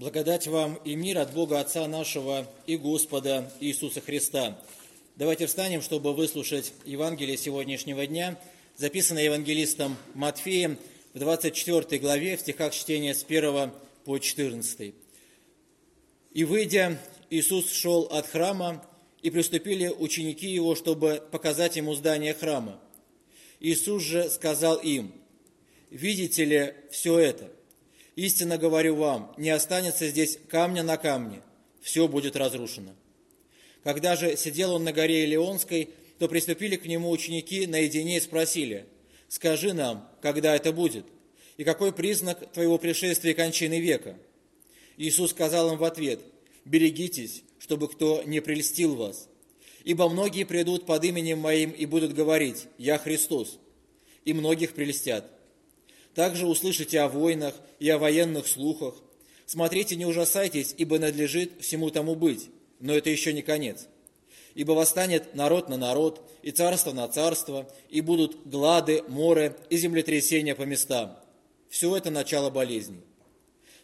Благодать вам и мир от Бога Отца нашего и Господа Иисуса Христа. Давайте встанем, чтобы выслушать Евангелие сегодняшнего дня, записанное евангелистом Матфеем в 24 главе, в стихах чтения с 1 по 14. «И, выйдя, Иисус шел от храма, и приступили ученики его, чтобы показать ему здание храма. Иисус же сказал им, «Видите ли все это?» Истинно говорю вам, не останется здесь камня на камне, все будет разрушено. Когда же сидел он на горе Илионской, то приступили к нему ученики наедине и спросили, «Скажи нам, когда это будет, и какой признак твоего пришествия и кончины века?» Иисус сказал им в ответ, «Берегитесь, чтобы кто не прельстил вас, ибо многие придут под именем Моим и будут говорить, «Я Христос», и многих прельстят. Также услышите о войнах и о военных слухах. Смотрите, не ужасайтесь, ибо надлежит всему тому быть. Но это еще не конец. Ибо восстанет народ на народ, и царство на царство, и будут глады, моры и землетрясения по местам. Все это начало болезней.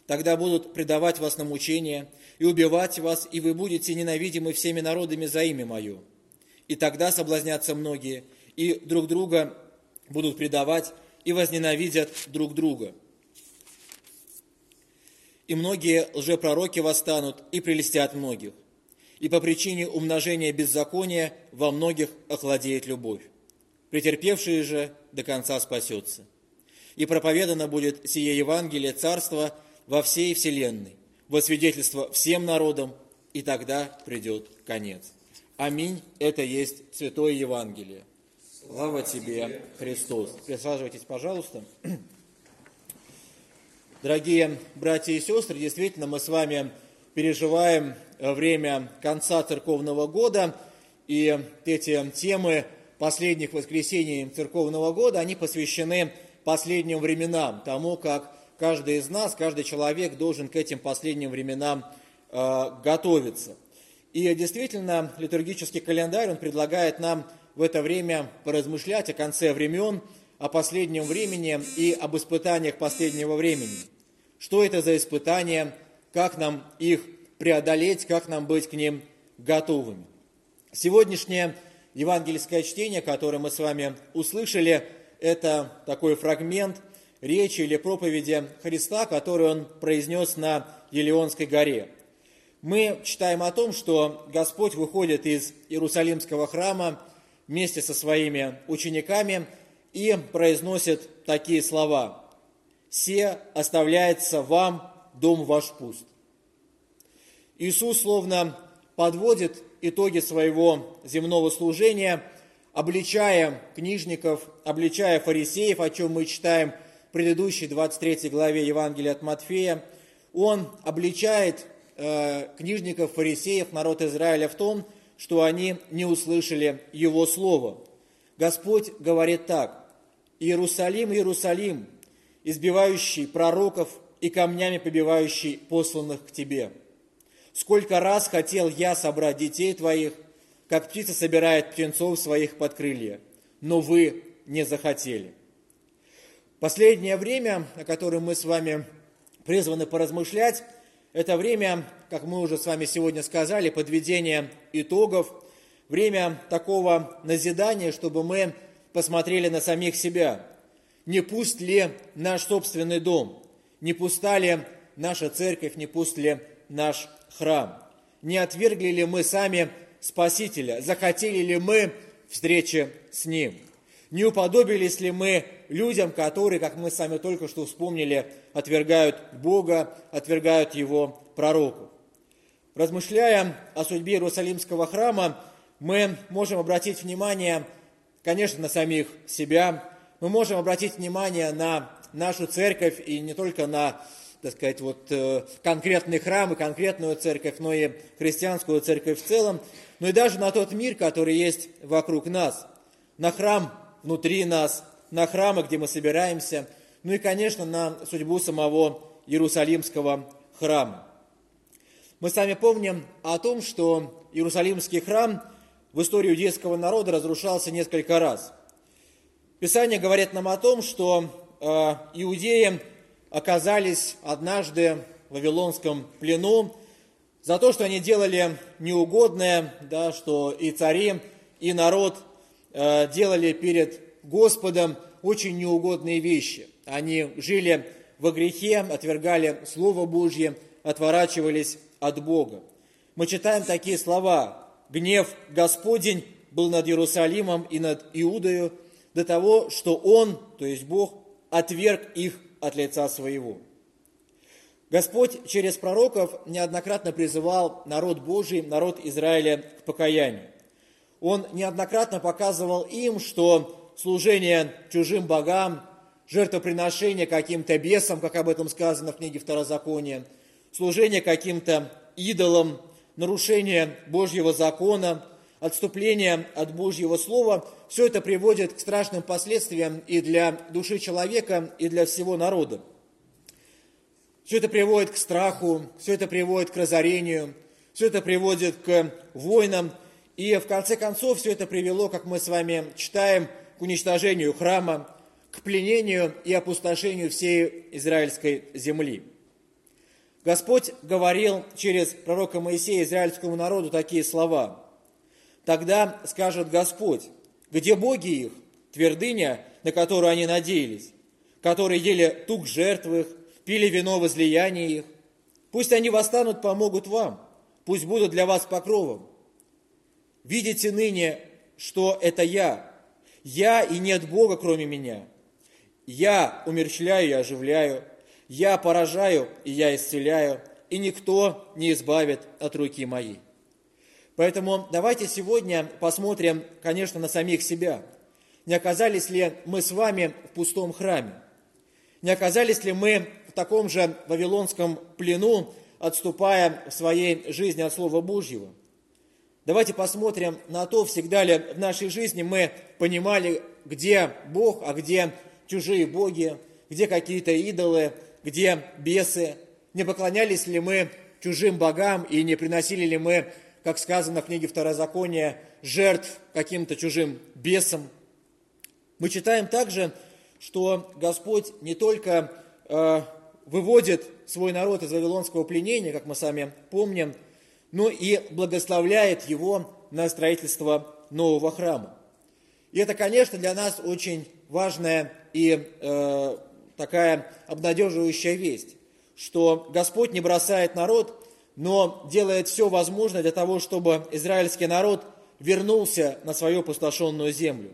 Тогда будут предавать вас на мучения и убивать вас, и вы будете ненавидимы всеми народами за имя Мое. И тогда соблазнятся многие, и друг друга будут предавать, и возненавидят друг друга. И многие лжепророки восстанут и прелестят многих. И по причине умножения беззакония во многих охладеет любовь. Претерпевший же до конца спасется. И проповедано будет сие Евангелие Царства во всей вселенной, во свидетельство всем народам, и тогда придет конец. Аминь. Это есть Святое Евангелие. Слава тебе, Христос. Присаживайтесь, пожалуйста. Дорогие братья и сестры, действительно, мы с вами переживаем время конца церковного года, и эти темы последних воскресений церковного года, они посвящены последним временам, тому, как каждый из нас, каждый человек должен к этим последним временам э, готовиться. И действительно, литургический календарь, он предлагает нам в это время поразмышлять о конце времен, о последнем времени и об испытаниях последнего времени. Что это за испытания, как нам их преодолеть, как нам быть к ним готовыми. Сегодняшнее евангельское чтение, которое мы с вами услышали, это такой фрагмент речи или проповеди Христа, который он произнес на Елеонской горе. Мы читаем о том, что Господь выходит из Иерусалимского храма вместе со своими учениками и произносит такие слова. «Се оставляется вам, дом ваш пуст». Иисус словно подводит итоги своего земного служения, обличая книжников, обличая фарисеев, о чем мы читаем в предыдущей 23 главе Евангелия от Матфея. Он обличает э, книжников, фарисеев, народ Израиля в том, что они не услышали Его Слово. Господь говорит так, «Иерусалим, Иерусалим, избивающий пророков и камнями побивающий посланных к тебе. Сколько раз хотел я собрать детей твоих, как птица собирает птенцов своих под крылья, но вы не захотели». Последнее время, о котором мы с вами призваны поразмышлять, это время, как мы уже с вами сегодня сказали, подведения итогов, время такого назидания, чтобы мы посмотрели на самих себя. Не пуст ли наш собственный дом? Не пуста ли наша церковь? Не пуст ли наш храм? Не отвергли ли мы сами Спасителя? Захотели ли мы встречи с Ним? Не уподобились ли мы людям, которые, как мы сами только что вспомнили, отвергают Бога, отвергают Его пророков? Размышляя о судьбе Иерусалимского храма, мы можем обратить внимание, конечно, на самих себя, мы можем обратить внимание на нашу церковь и не только на так сказать, вот, э, конкретный храм и конкретную церковь, но и христианскую церковь в целом, но и даже на тот мир, который есть вокруг нас, на храм внутри нас, на храмы, где мы собираемся, ну и, конечно, на судьбу самого Иерусалимского храма. Мы сами помним о том, что Иерусалимский храм в истории иудейского народа разрушался несколько раз. Писание говорит нам о том, что э, иудеи оказались однажды в Вавилонском плену, за то, что они делали неугодное, да, что и цари, и народ делали перед Господом очень неугодные вещи. Они жили во грехе, отвергали Слово Божье, отворачивались от Бога. Мы читаем такие слова. «Гнев Господень был над Иерусалимом и над Иудою до того, что Он, то есть Бог, отверг их от лица своего». Господь через пророков неоднократно призывал народ Божий, народ Израиля к покаянию. Он неоднократно показывал им, что служение чужим богам, жертвоприношение каким-то бесам, как об этом сказано в книге Второзакония, служение каким-то идолам, нарушение Божьего закона, отступление от Божьего Слова, все это приводит к страшным последствиям и для души человека, и для всего народа. Все это приводит к страху, все это приводит к разорению, все это приводит к войнам. И в конце концов все это привело, как мы с вами читаем, к уничтожению храма, к пленению и опустошению всей израильской земли. Господь говорил через пророка Моисея израильскому народу такие слова. «Тогда скажет Господь, где боги их, твердыня, на которую они надеялись, которые ели тук жертв их, пили вино возлияния их. Пусть они восстанут, помогут вам, пусть будут для вас покровом. Видите ныне, что это я, я и нет Бога, кроме меня. Я умерщвляю и оживляю, я поражаю и я исцеляю, и никто не избавит от руки моей. Поэтому давайте сегодня посмотрим, конечно, на самих себя. Не оказались ли мы с вами в пустом храме? Не оказались ли мы таком же вавилонском плену, отступая в своей жизни от Слова Божьего. Давайте посмотрим на то, всегда ли в нашей жизни мы понимали, где Бог, а где чужие боги, где какие-то идолы, где бесы. Не поклонялись ли мы чужим богам и не приносили ли мы, как сказано в книге Второзакония, жертв каким-то чужим бесам. Мы читаем также, что Господь не только э, выводит свой народ из вавилонского пленения, как мы сами помним, но и благословляет его на строительство нового храма. И это, конечно, для нас очень важная и э, такая обнадеживающая весть, что Господь не бросает народ, но делает все возможное для того, чтобы израильский народ вернулся на свою опустошенную землю.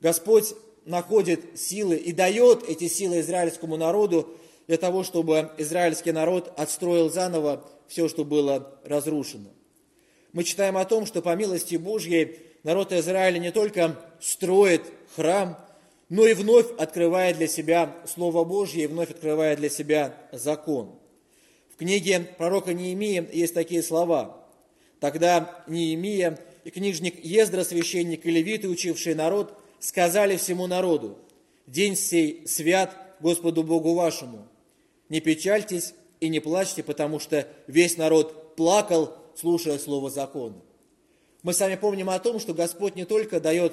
Господь находит силы и дает эти силы израильскому народу для того, чтобы израильский народ отстроил заново все, что было разрушено. Мы читаем о том, что по милости Божьей народ Израиля не только строит храм, но и вновь открывает для себя Слово Божье и вновь открывает для себя закон. В книге пророка Неемии есть такие слова. «Тогда Неемия и книжник Ездра, священник и левиты, учившие народ, сказали всему народу, «День сей свят Господу Богу вашему, не печальтесь и не плачьте, потому что весь народ плакал, слушая слово закона. Мы сами помним о том, что Господь не только дает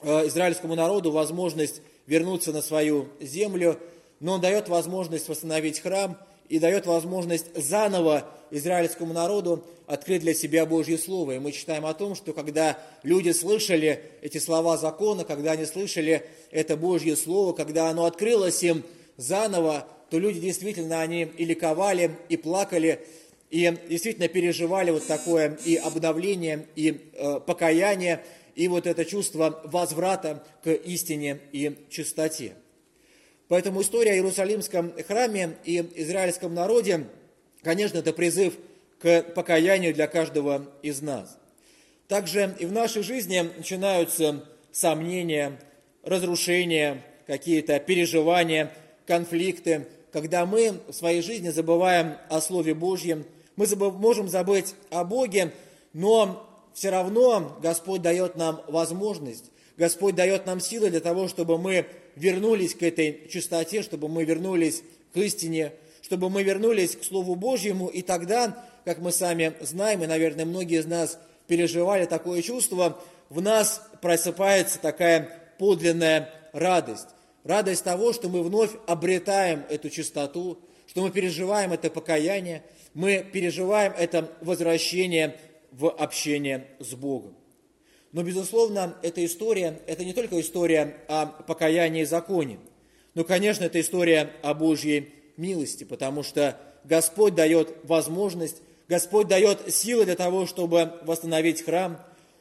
э, израильскому народу возможность вернуться на свою землю, но Он дает возможность восстановить храм и дает возможность заново израильскому народу открыть для себя Божье Слово. И мы читаем о том, что когда люди слышали эти слова закона, когда они слышали это Божье Слово, когда оно открылось им заново, то люди действительно, они и ликовали, и плакали, и действительно переживали вот такое и обновление, и э, покаяние, и вот это чувство возврата к истине и чистоте. Поэтому история о Иерусалимском храме и израильском народе, конечно, это призыв к покаянию для каждого из нас. Также и в нашей жизни начинаются сомнения, разрушения, какие-то переживания, конфликты, когда мы в своей жизни забываем о Слове Божьем, мы забыв, можем забыть о Боге, но все равно Господь дает нам возможность, Господь дает нам силы для того, чтобы мы вернулись к этой чистоте, чтобы мы вернулись к истине, чтобы мы вернулись к Слову Божьему, и тогда, как мы сами знаем, и, наверное, многие из нас переживали такое чувство, в нас просыпается такая подлинная радость радость того, что мы вновь обретаем эту чистоту, что мы переживаем это покаяние, мы переживаем это возвращение в общение с Богом. Но, безусловно, эта история, это не только история о покаянии и законе, но, конечно, это история о Божьей милости, потому что Господь дает возможность, Господь дает силы для того, чтобы восстановить храм.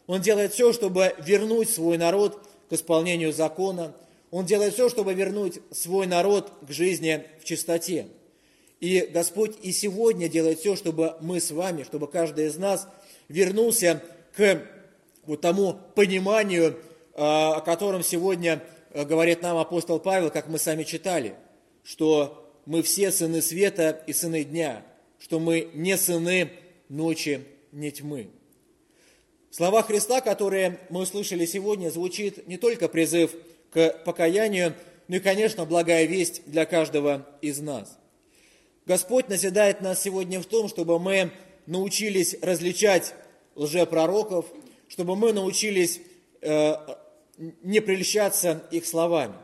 Он делает все, чтобы вернуть свой народ к исполнению закона. Он делает все, чтобы вернуть свой народ к жизни в чистоте. И Господь и сегодня делает все, чтобы мы с вами, чтобы каждый из нас вернулся к вот тому пониманию, а, о котором сегодня э, говорит нам апостол Павел, как мы сами читали, что мы все сыны света и сыны дня, что мы не сыны ночи, не тьмы. Слова Христа, которые мы услышали сегодня, звучит не только призыв к покаянию, но и, конечно, благая весть для каждого из нас. Господь назидает нас сегодня в том, чтобы мы научились различать лжепророков, чтобы мы научились э, не прельщаться их словами.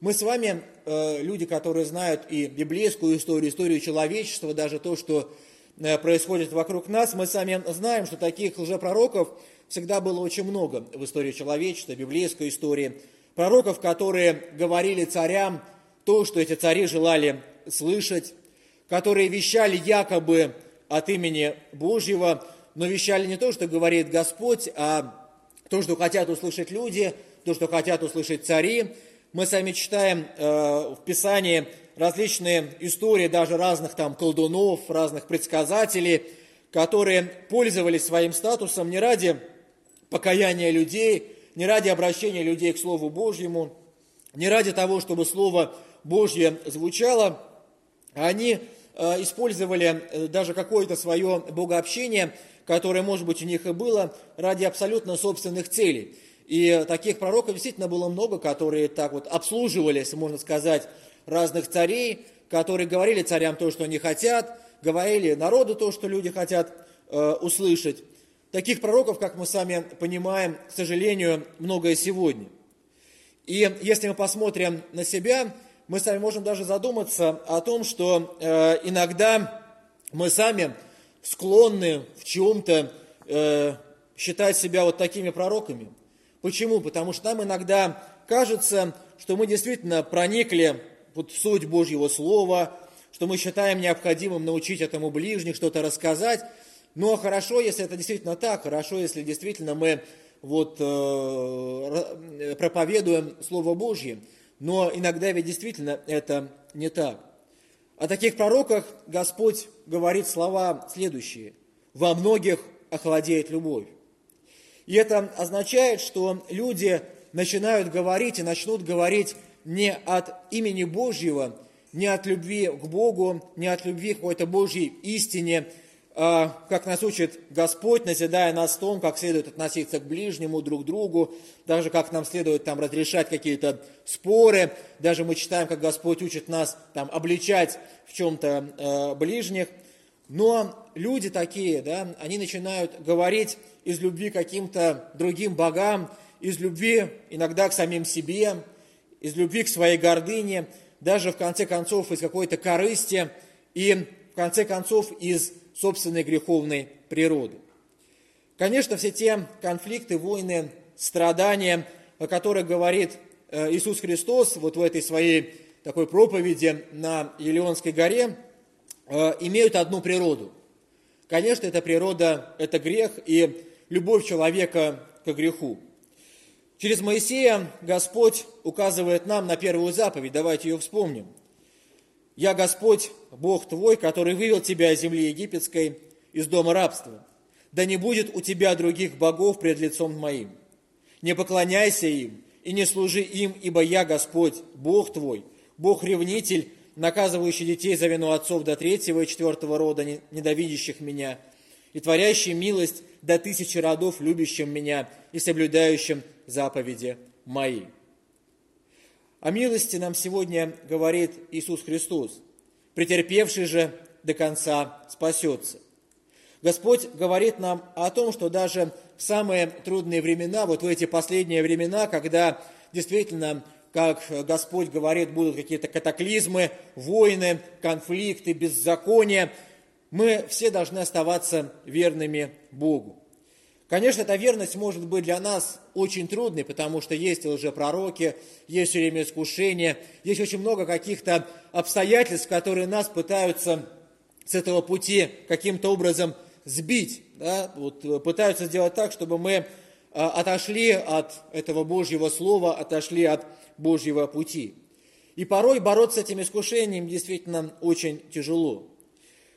Мы с вами, э, люди, которые знают и библейскую историю, историю человечества, даже то, что э, происходит вокруг нас, мы сами знаем, что таких лжепророков всегда было очень много в истории человечества, библейской истории. Пророков, которые говорили царям то, что эти цари желали слышать, которые вещали якобы от имени Божьего, но вещали не то, что говорит Господь, а то, что хотят услышать люди, то, что хотят услышать цари. Мы сами читаем э, в Писании различные истории даже разных там колдунов, разных предсказателей, которые пользовались своим статусом не ради покаяния людей, не ради обращения людей к Слову Божьему, не ради того, чтобы Слово Божье звучало, а они э, использовали э, даже какое-то свое богообщение – которое, может быть, у них и было, ради абсолютно собственных целей. И таких пророков действительно было много, которые так вот обслуживали, если можно сказать, разных царей, которые говорили царям то, что они хотят, говорили народу то, что люди хотят э, услышать. Таких пророков, как мы сами понимаем, к сожалению, много и сегодня. И если мы посмотрим на себя, мы сами можем даже задуматься о том, что э, иногда мы сами склонны в чем-то э, считать себя вот такими пророками. Почему? Потому что нам иногда кажется, что мы действительно проникли вот в суть Божьего Слова, что мы считаем необходимым научить этому ближних, что-то рассказать. Но хорошо, если это действительно так, хорошо, если действительно мы вот, э, проповедуем Слово Божье. Но иногда ведь действительно это не так. О таких пророках Господь говорит слова следующие. «Во многих охладеет любовь». И это означает, что люди начинают говорить и начнут говорить не от имени Божьего, не от любви к Богу, не от любви к какой-то Божьей истине, а, как нас учит Господь, назидая нас в том, как следует относиться к ближнему, друг другу, даже как нам следует там разрешать какие-то споры, даже мы читаем, как Господь учит нас там обличать в чем-то э, ближних. Но люди такие, да, они начинают говорить из любви к каким-то другим богам, из любви иногда к самим себе, из любви к своей гордыне, даже в конце концов из какой-то корысти и в конце концов из собственной греховной природы. Конечно, все те конфликты, войны, страдания, о которых говорит э, Иисус Христос вот в этой своей такой проповеди на Елеонской горе, э, имеют одну природу. Конечно, эта природа – это грех и любовь человека к греху. Через Моисея Господь указывает нам на первую заповедь, давайте ее вспомним – «Я Господь, Бог твой, который вывел тебя из земли египетской, из дома рабства. Да не будет у тебя других богов пред лицом моим. Не поклоняйся им и не служи им, ибо я Господь, Бог твой, Бог-ревнитель, наказывающий детей за вину отцов до третьего и четвертого рода, ненавидящих меня, и творящий милость до тысячи родов, любящим меня и соблюдающим заповеди мои». О милости нам сегодня говорит Иисус Христос. Претерпевший же до конца спасется. Господь говорит нам о том, что даже в самые трудные времена, вот в эти последние времена, когда действительно как Господь говорит, будут какие-то катаклизмы, войны, конфликты, беззакония, мы все должны оставаться верными Богу. Конечно, эта верность может быть для нас очень трудной, потому что есть лжепророки, есть все время искушения, есть очень много каких-то обстоятельств, которые нас пытаются с этого пути каким-то образом сбить, да, вот, э, пытаются сделать так, чтобы мы а, отошли от этого Божьего Слова, отошли от Божьего пути. И порой бороться с этим искушением действительно очень тяжело.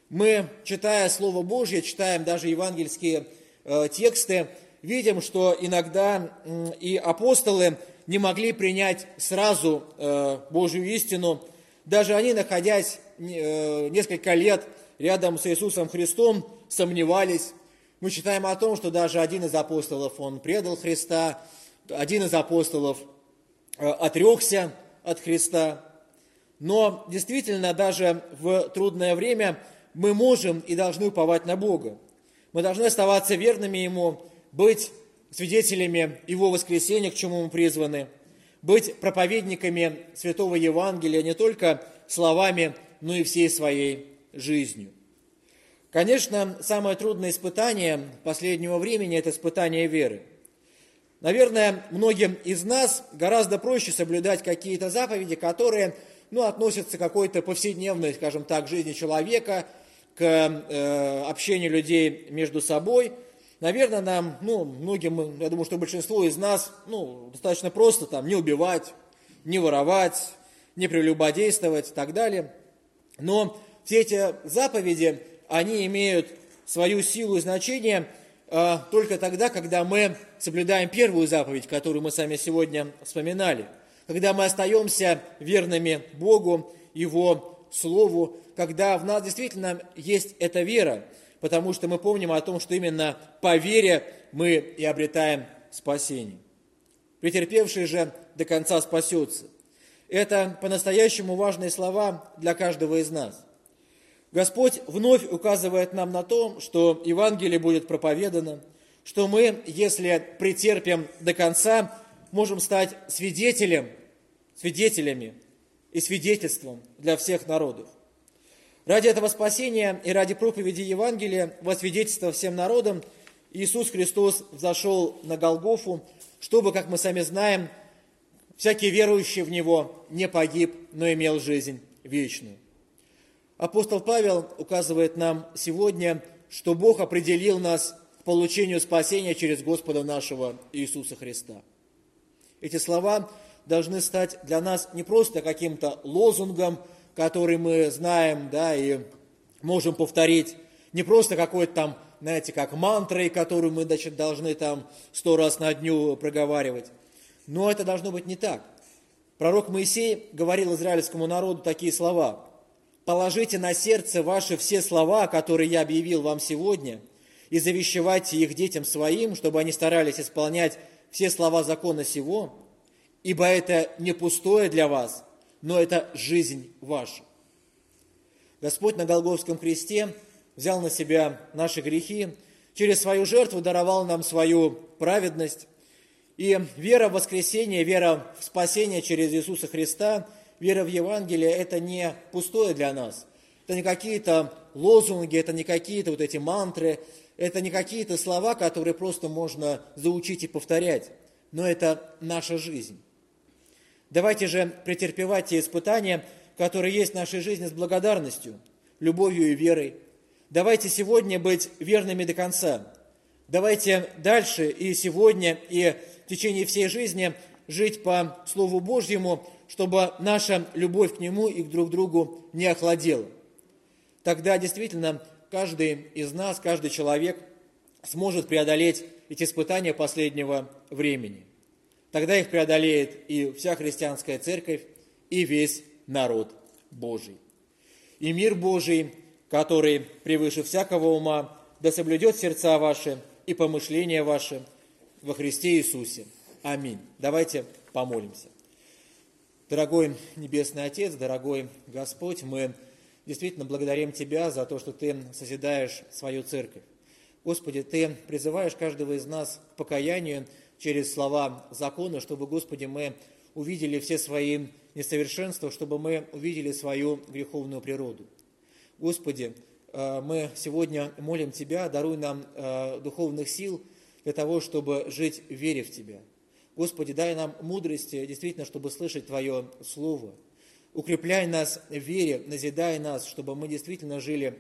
Мы, читая Слово Божье, читаем даже евангельские э, тексты, видим, что иногда э, и апостолы не могли принять сразу э, Божью истину, даже они, находясь э, несколько лет рядом с Иисусом Христом, сомневались. Мы читаем о том, что даже один из апостолов, он предал Христа, один из апостолов э, отрекся от Христа. Но действительно, даже в трудное время мы можем и должны уповать на Бога. Мы должны оставаться верными Ему, быть свидетелями Его воскресения, к чему мы призваны, быть проповедниками Святого Евангелия не только словами, но и всей своей жизнью. Конечно, самое трудное испытание последнего времени – это испытание веры. Наверное, многим из нас гораздо проще соблюдать какие-то заповеди, которые ну, относятся к какой-то повседневной, скажем так, жизни человека, к э, общению людей между собой. Наверное, нам, ну, многим, я думаю, что большинство из нас, ну, достаточно просто там не убивать, не воровать, не прелюбодействовать и так далее. Но все эти заповеди, они имеют свою силу и значение э, только тогда, когда мы соблюдаем первую заповедь, которую мы сами сегодня вспоминали, когда мы остаемся верными Богу, Его Слову, когда в нас действительно есть эта вера, потому что мы помним о том, что именно по вере мы и обретаем спасение. Претерпевший же до конца спасется. Это по-настоящему важные слова для каждого из нас – Господь вновь указывает нам на то, что Евангелие будет проповедано, что мы, если претерпим до конца, можем стать свидетелем, свидетелями и свидетельством для всех народов. Ради этого спасения и ради проповеди Евангелия во свидетельство всем народам Иисус Христос взошел на Голгофу, чтобы, как мы сами знаем, всякий верующий в Него не погиб, но имел жизнь вечную. Апостол Павел указывает нам сегодня, что Бог определил нас к получению спасения через Господа нашего Иисуса Христа. Эти слова должны стать для нас не просто каким-то лозунгом, который мы знаем, да, и можем повторить, не просто какой-то там, знаете, как мантрой, которую мы значит, должны там сто раз на дню проговаривать. Но это должно быть не так. Пророк Моисей говорил израильскому народу такие слова положите на сердце ваши все слова, которые я объявил вам сегодня, и завещевайте их детям своим, чтобы они старались исполнять все слова закона сего, ибо это не пустое для вас, но это жизнь ваша. Господь на Голговском кресте взял на себя наши грехи, через свою жертву даровал нам свою праведность, и вера в воскресение, вера в спасение через Иисуса Христа – вера в Евангелие – это не пустое для нас. Это не какие-то лозунги, это не какие-то вот эти мантры, это не какие-то слова, которые просто можно заучить и повторять, но это наша жизнь. Давайте же претерпевать те испытания, которые есть в нашей жизни с благодарностью, любовью и верой. Давайте сегодня быть верными до конца. Давайте дальше и сегодня, и в течение всей жизни жить по Слову Божьему, чтобы наша любовь к Нему и друг к другу не охладела. Тогда действительно каждый из нас, каждый человек сможет преодолеть эти испытания последнего времени. Тогда их преодолеет и вся христианская церковь, и весь народ Божий. И мир Божий, который превыше всякого ума, да соблюдет сердца ваши и помышления ваши во Христе Иисусе. Аминь. Давайте помолимся. Дорогой Небесный Отец, дорогой Господь, мы действительно благодарим Тебя за то, что Ты созидаешь свою церковь. Господи, Ты призываешь каждого из нас к покаянию через слова закона, чтобы, Господи, мы увидели все свои несовершенства, чтобы мы увидели свою греховную природу. Господи, э, мы сегодня молим Тебя, даруй нам э, духовных сил для того, чтобы жить в вере в Тебя. Господи, дай нам мудрости, действительно, чтобы слышать Твое Слово. Укрепляй нас в вере, назидай нас, чтобы мы действительно жили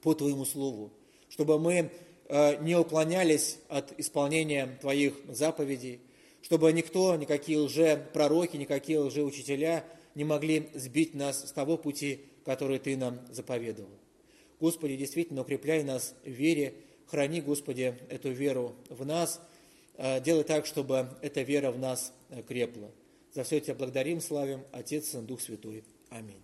по Твоему Слову, чтобы мы не уклонялись от исполнения Твоих заповедей, чтобы никто, никакие лже-пророки, никакие лжеучителя не могли сбить нас с того пути, который Ты нам заповедовал. Господи, действительно, укрепляй нас в вере, храни, Господи, эту веру в нас, э, делай так, чтобы эта вера в нас э, крепла. За все Тебя благодарим, славим, Отец, Сын, Дух Святой. Аминь.